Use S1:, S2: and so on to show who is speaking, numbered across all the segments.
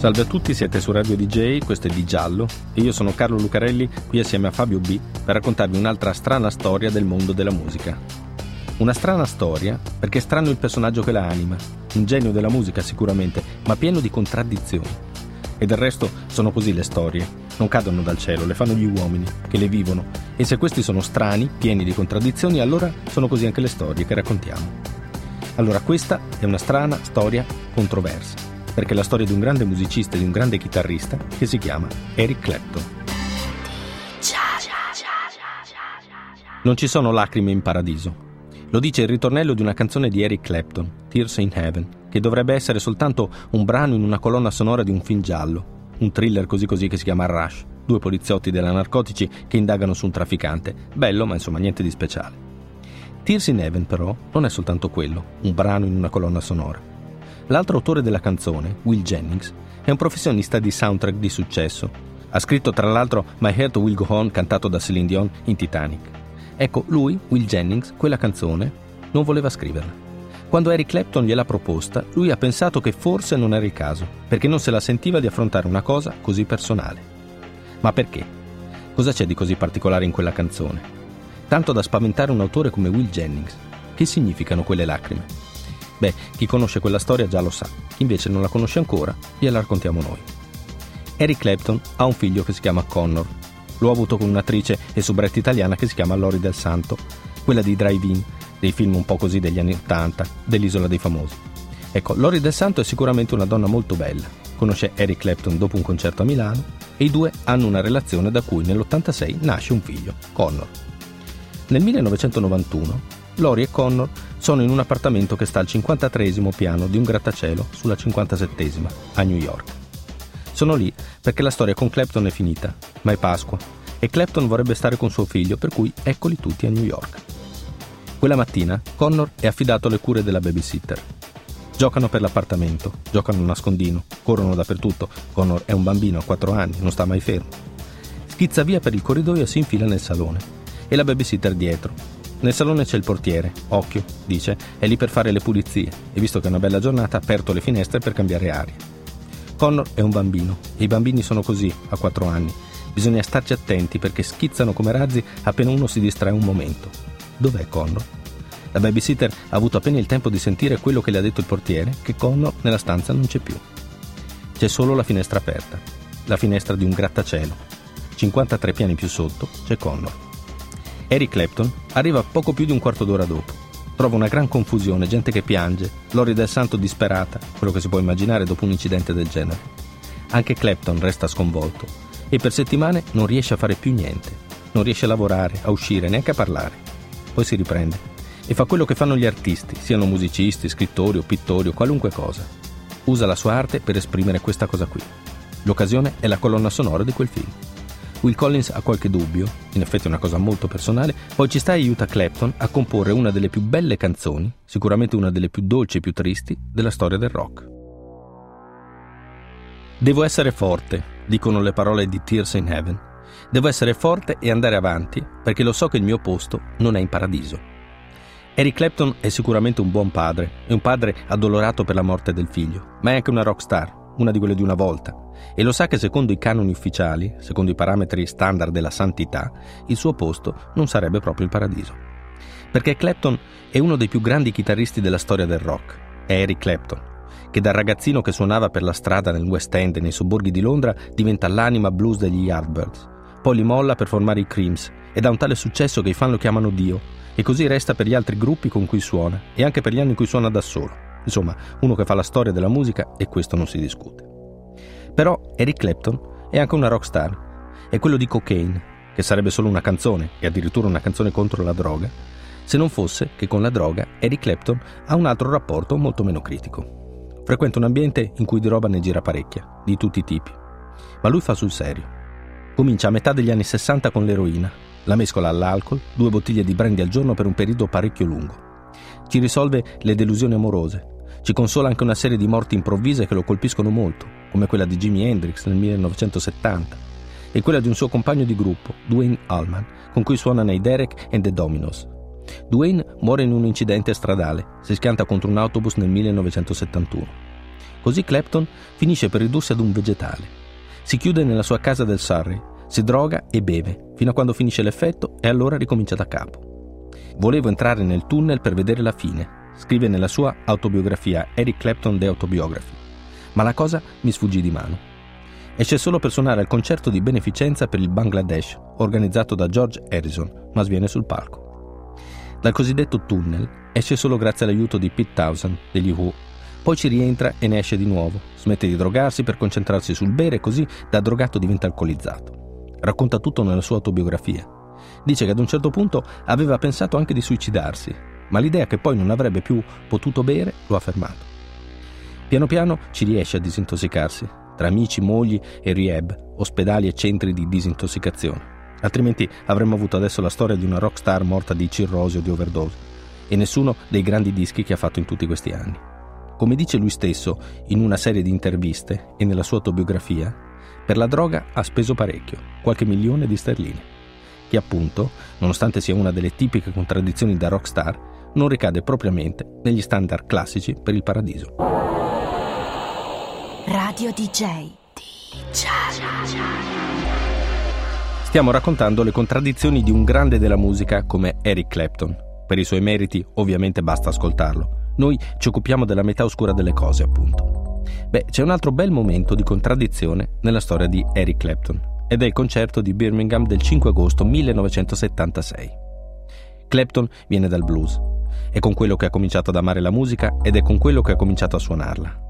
S1: Salve a tutti, siete su Radio DJ, questo è Di Giallo e io sono Carlo Lucarelli qui assieme a Fabio B per raccontarvi un'altra strana storia del mondo della musica. Una strana storia perché è strano il personaggio che la anima, un genio della musica sicuramente, ma pieno di contraddizioni. E del resto sono così le storie, non cadono dal cielo, le fanno gli uomini, che le vivono, e se questi sono strani, pieni di contraddizioni, allora sono così anche le storie che raccontiamo. Allora questa è una strana storia controversa perché è la storia di un grande musicista e di un grande chitarrista che si chiama Eric Clapton. Non ci sono lacrime in paradiso. Lo dice il ritornello di una canzone di Eric Clapton, Tears in Heaven, che dovrebbe essere soltanto un brano in una colonna sonora di un film giallo, un thriller così così che si chiama Rush, due poliziotti della narcotici che indagano su un trafficante. Bello, ma insomma niente di speciale. Tears in Heaven però non è soltanto quello, un brano in una colonna sonora. L'altro autore della canzone, Will Jennings, è un professionista di soundtrack di successo. Ha scritto tra l'altro My Heart Will Go On cantato da Celine Dion in Titanic. Ecco, lui, Will Jennings, quella canzone non voleva scriverla. Quando Eric Clapton gliel'ha proposta, lui ha pensato che forse non era il caso, perché non se la sentiva di affrontare una cosa così personale. Ma perché? Cosa c'è di così particolare in quella canzone? Tanto da spaventare un autore come Will Jennings. Che significano quelle lacrime? Beh, chi conosce quella storia già lo sa, chi invece non la conosce ancora, gliela raccontiamo noi. Eric Clapton ha un figlio che si chiama Connor. Lo ha avuto con un'attrice e soubretta italiana che si chiama Lori del Santo, quella di Drive-In, dei film un po' così degli anni 80, dell'Isola dei Famosi. Ecco, Lori del Santo è sicuramente una donna molto bella. Conosce Eric Clapton dopo un concerto a Milano e i due hanno una relazione da cui nell'86 nasce un figlio, Connor. Nel 1991 Lori e Connor sono in un appartamento che sta al 53 piano di un grattacielo sulla 57 a New York. Sono lì perché la storia con Clapton è finita, ma è Pasqua e Clapton vorrebbe stare con suo figlio, per cui eccoli tutti a New York. Quella mattina Connor è affidato alle cure della babysitter. Giocano per l'appartamento, giocano a nascondino, corrono dappertutto. Connor è un bambino a 4 anni, non sta mai fermo. Schizza via per il corridoio e si infila nel salone. E la babysitter dietro, nel salone c'è il portiere, occhio, dice, è lì per fare le pulizie e visto che è una bella giornata ha aperto le finestre per cambiare aria. Connor è un bambino e i bambini sono così a 4 anni. Bisogna starci attenti perché schizzano come razzi appena uno si distrae un momento. Dov'è Connor? La babysitter ha avuto appena il tempo di sentire quello che le ha detto il portiere, che Connor nella stanza non c'è più. C'è solo la finestra aperta, la finestra di un grattacielo. 53 piani più sotto c'è Connor. Eric Clapton arriva poco più di un quarto d'ora dopo. Trova una gran confusione, gente che piange, Lori del Santo disperata, quello che si può immaginare dopo un incidente del genere. Anche Clapton resta sconvolto e per settimane non riesce a fare più niente. Non riesce a lavorare, a uscire, neanche a parlare. Poi si riprende e fa quello che fanno gli artisti, siano musicisti, scrittori o pittori o qualunque cosa. Usa la sua arte per esprimere questa cosa qui. L'occasione è la colonna sonora di quel film. Will Collins ha qualche dubbio, in effetti è una cosa molto personale, poi ci sta e aiuta Clapton a comporre una delle più belle canzoni, sicuramente una delle più dolci e più tristi, della storia del rock. Devo essere forte, dicono le parole di Tears in Heaven. Devo essere forte e andare avanti perché lo so che il mio posto non è in paradiso. Eric Clapton è sicuramente un buon padre, è un padre addolorato per la morte del figlio, ma è anche una rockstar, una di quelle di una volta, e lo sa che secondo i canoni ufficiali, secondo i parametri standard della santità, il suo posto non sarebbe proprio il paradiso. Perché Clapton è uno dei più grandi chitarristi della storia del rock, è Eric Clapton, che da ragazzino che suonava per la strada nel West End e nei sobborghi di Londra diventa l'anima blues degli Yardbirds, poi li molla per formare i Creams ed ha un tale successo che i fan lo chiamano Dio, e così resta per gli altri gruppi con cui suona e anche per gli anni in cui suona da solo. Insomma, uno che fa la storia della musica e questo non si discute. Però Eric Clapton è anche una rockstar. È quello di Cocaine, che sarebbe solo una canzone, e addirittura una canzone contro la droga, se non fosse che con la droga Eric Clapton ha un altro rapporto molto meno critico. Frequenta un ambiente in cui di roba ne gira parecchia, di tutti i tipi. Ma lui fa sul serio. Comincia a metà degli anni 60 con l'eroina, la mescola all'alcol, due bottiglie di brandy al giorno per un periodo parecchio lungo. Ci risolve le delusioni amorose, ci consola anche una serie di morti improvvise che lo colpiscono molto, come quella di Jimi Hendrix nel 1970 e quella di un suo compagno di gruppo, Dwayne Allman, con cui suona nei Derek and the Dominos. Dwayne muore in un incidente stradale, si schianta contro un autobus nel 1971. Così Clapton finisce per ridursi ad un vegetale. Si chiude nella sua casa del Surrey, si droga e beve, fino a quando finisce l'effetto e allora ricomincia da capo. Volevo entrare nel tunnel per vedere la fine, scrive nella sua autobiografia Eric Clapton The Autobiography, ma la cosa mi sfuggì di mano. Esce solo per suonare al concerto di beneficenza per il Bangladesh, organizzato da George Harrison, ma sviene sul palco. Dal cosiddetto tunnel esce solo grazie all'aiuto di Pete Townsend degli Who. Poi ci rientra e ne esce di nuovo, smette di drogarsi per concentrarsi sul bere così da drogato diventa alcolizzato. Racconta tutto nella sua autobiografia. Dice che ad un certo punto aveva pensato anche di suicidarsi, ma l'idea che poi non avrebbe più potuto bere lo ha fermato. Piano piano ci riesce a disintossicarsi, tra amici, mogli e rehab, ospedali e centri di disintossicazione. Altrimenti avremmo avuto adesso la storia di una rockstar morta di cirrosi o di overdose e nessuno dei grandi dischi che ha fatto in tutti questi anni. Come dice lui stesso in una serie di interviste e nella sua autobiografia, per la droga ha speso parecchio, qualche milione di sterline, che appunto, nonostante sia una delle tipiche contraddizioni da rockstar, non ricade propriamente negli standard classici per il paradiso.
S2: Radio DJ. DJ.
S1: Stiamo raccontando le contraddizioni di un grande della musica come Eric Clapton. Per i suoi meriti ovviamente basta ascoltarlo. Noi ci occupiamo della metà oscura delle cose, appunto. Beh, c'è un altro bel momento di contraddizione nella storia di Eric Clapton ed è il concerto di Birmingham del 5 agosto 1976. Clapton viene dal blues. È con quello che ha cominciato ad amare la musica ed è con quello che ha cominciato a suonarla.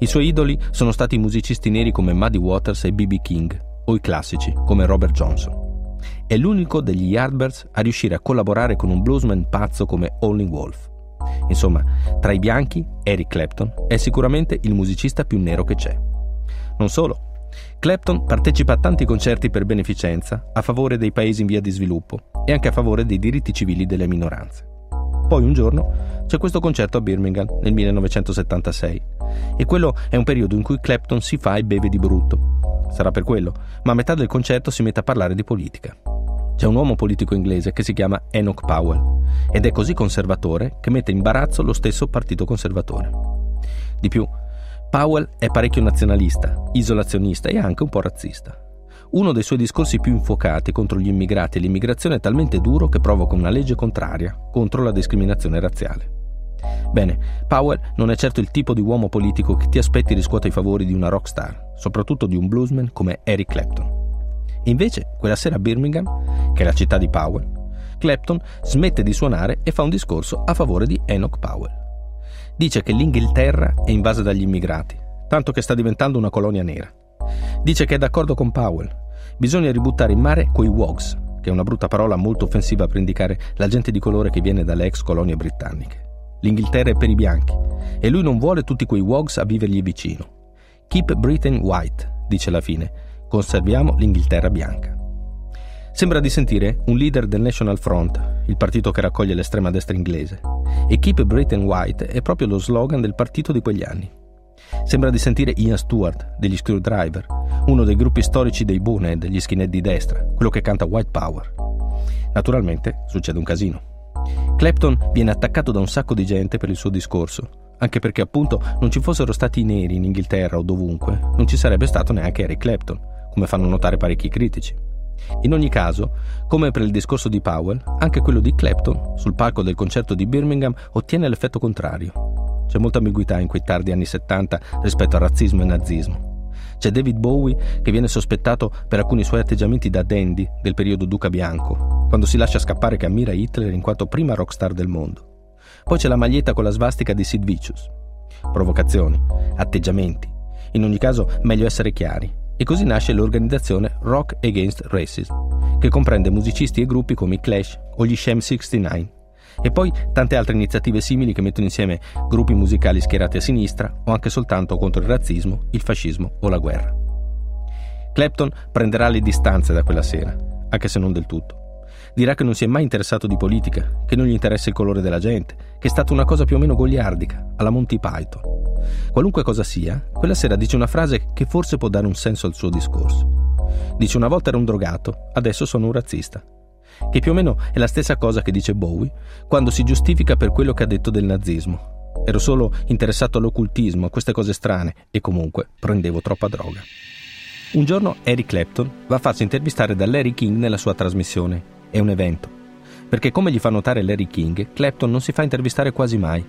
S1: I suoi idoli sono stati musicisti neri come Muddy Waters e B.B. King, o i classici come Robert Johnson. È l'unico degli Yardbirds a riuscire a collaborare con un bluesman pazzo come Howlin' Wolf. Insomma, tra i bianchi, Eric Clapton è sicuramente il musicista più nero che c'è. Non solo, Clapton partecipa a tanti concerti per beneficenza a favore dei paesi in via di sviluppo e anche a favore dei diritti civili delle minoranze. Poi un giorno c'è questo concerto a Birmingham nel 1976 e quello è un periodo in cui Clapton si fa e beve di brutto. Sarà per quello, ma a metà del concerto si mette a parlare di politica. C'è un uomo politico inglese che si chiama Enoch Powell ed è così conservatore che mette in imbarazzo lo stesso partito conservatore. Di più, Powell è parecchio nazionalista, isolazionista e anche un po' razzista. Uno dei suoi discorsi più infuocati contro gli immigrati e l'immigrazione è talmente duro che provoca una legge contraria contro la discriminazione razziale. Bene, Powell non è certo il tipo di uomo politico che ti aspetti riscuota i favori di una rockstar, soprattutto di un bluesman come Eric Clapton. Invece, quella sera a Birmingham, che è la città di Powell, Clapton smette di suonare e fa un discorso a favore di Enoch Powell. Dice che l'Inghilterra è invasa dagli immigrati, tanto che sta diventando una colonia nera. Dice che è d'accordo con Powell. Bisogna ributtare in mare quei wogs, che è una brutta parola molto offensiva per indicare la gente di colore che viene dalle ex colonie britanniche. L'Inghilterra è per i bianchi e lui non vuole tutti quei wogs a vivergli vicino. Keep Britain white, dice alla fine. Conserviamo l'Inghilterra bianca. Sembra di sentire un leader del National Front, il partito che raccoglie l'estrema destra inglese. E Keep Britain White è proprio lo slogan del partito di quegli anni. Sembra di sentire Ian Stewart degli Screwdriver, uno dei gruppi storici dei Bonehead, gli skinhead di destra, quello che canta White Power. Naturalmente succede un casino. Clapton viene attaccato da un sacco di gente per il suo discorso, anche perché appunto non ci fossero stati neri in Inghilterra o dovunque, non ci sarebbe stato neanche Eric Clapton, come fanno notare parecchi critici. In ogni caso, come per il discorso di Powell, anche quello di Clapton, sul palco del concerto di Birmingham, ottiene l'effetto contrario. C'è molta ambiguità in quei tardi anni 70 rispetto al razzismo e nazismo. C'è David Bowie che viene sospettato per alcuni suoi atteggiamenti da dandy del periodo Duca Bianco, quando si lascia scappare che ammira Hitler in quanto prima rockstar del mondo. Poi c'è la maglietta con la svastica di Sid Vicious. Provocazioni, atteggiamenti. In ogni caso, meglio essere chiari. E così nasce l'organizzazione Rock Against Racism, che comprende musicisti e gruppi come i Clash o gli Shem 69, e poi tante altre iniziative simili che mettono insieme gruppi musicali schierati a sinistra o anche soltanto contro il razzismo, il fascismo o la guerra. Clapton prenderà le distanze da quella sera, anche se non del tutto. Dirà che non si è mai interessato di politica, che non gli interessa il colore della gente, che è stata una cosa più o meno goliardica, alla Monty Python. Qualunque cosa sia, quella sera dice una frase che forse può dare un senso al suo discorso. Dice una volta era un drogato, adesso sono un razzista. Che più o meno è la stessa cosa che dice Bowie quando si giustifica per quello che ha detto del nazismo. Ero solo interessato all'occultismo, a queste cose strane e comunque prendevo troppa droga. Un giorno Eric Clapton va a farsi intervistare da Larry King nella sua trasmissione. È un evento. Perché come gli fa notare Larry King, Clapton non si fa intervistare quasi mai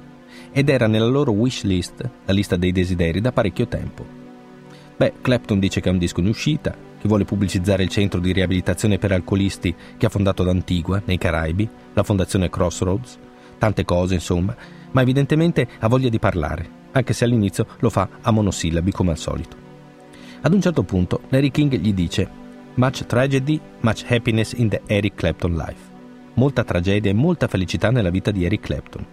S1: ed era nella loro wish list, la lista dei desideri, da parecchio tempo. Beh, Clapton dice che è un disco in uscita, che vuole pubblicizzare il centro di riabilitazione per alcolisti che ha fondato ad Antigua, nei Caraibi, la fondazione Crossroads, tante cose insomma, ma evidentemente ha voglia di parlare, anche se all'inizio lo fa a monosillabi come al solito. Ad un certo punto Larry King gli dice Much tragedy, much happiness in the Eric Clapton life. Molta tragedia e molta felicità nella vita di Eric Clapton.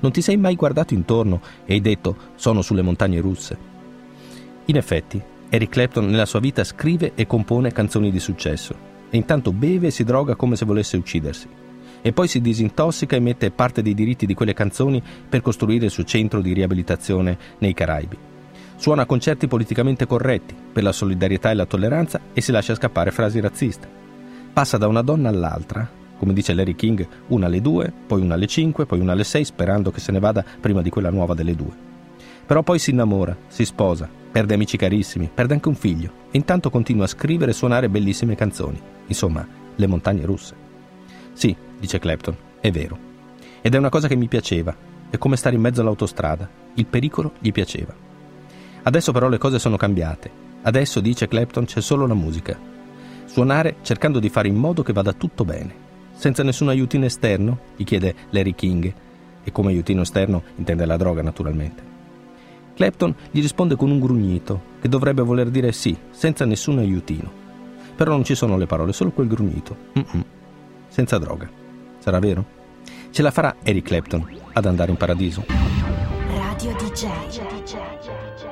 S1: Non ti sei mai guardato intorno e hai detto sono sulle montagne russe. In effetti, Eric Clapton nella sua vita scrive e compone canzoni di successo e intanto beve e si droga come se volesse uccidersi e poi si disintossica e mette parte dei diritti di quelle canzoni per costruire il suo centro di riabilitazione nei Caraibi. Suona concerti politicamente corretti per la solidarietà e la tolleranza e si lascia scappare frasi razziste. Passa da una donna all'altra, come dice Larry King, una alle due, poi una alle cinque, poi una alle sei, sperando che se ne vada prima di quella nuova delle due. Però poi si innamora, si sposa, perde amici carissimi, perde anche un figlio e intanto continua a scrivere e suonare bellissime canzoni. Insomma, le montagne russe. Sì, dice Clapton, è vero. Ed è una cosa che mi piaceva. È come stare in mezzo all'autostrada. Il pericolo gli piaceva. Adesso però le cose sono cambiate. Adesso, dice Clapton, c'è solo la musica. Suonare cercando di fare in modo che vada tutto bene. Senza nessun aiutino esterno? gli chiede Larry King. E come aiutino esterno intende la droga, naturalmente. Clapton gli risponde con un grugnito, che dovrebbe voler dire sì, senza nessun aiutino. Però non ci sono le parole, solo quel grugnito. Mm-mm. Senza droga. Sarà vero? Ce la farà Eric Clapton ad andare in paradiso.
S2: Radio DJ.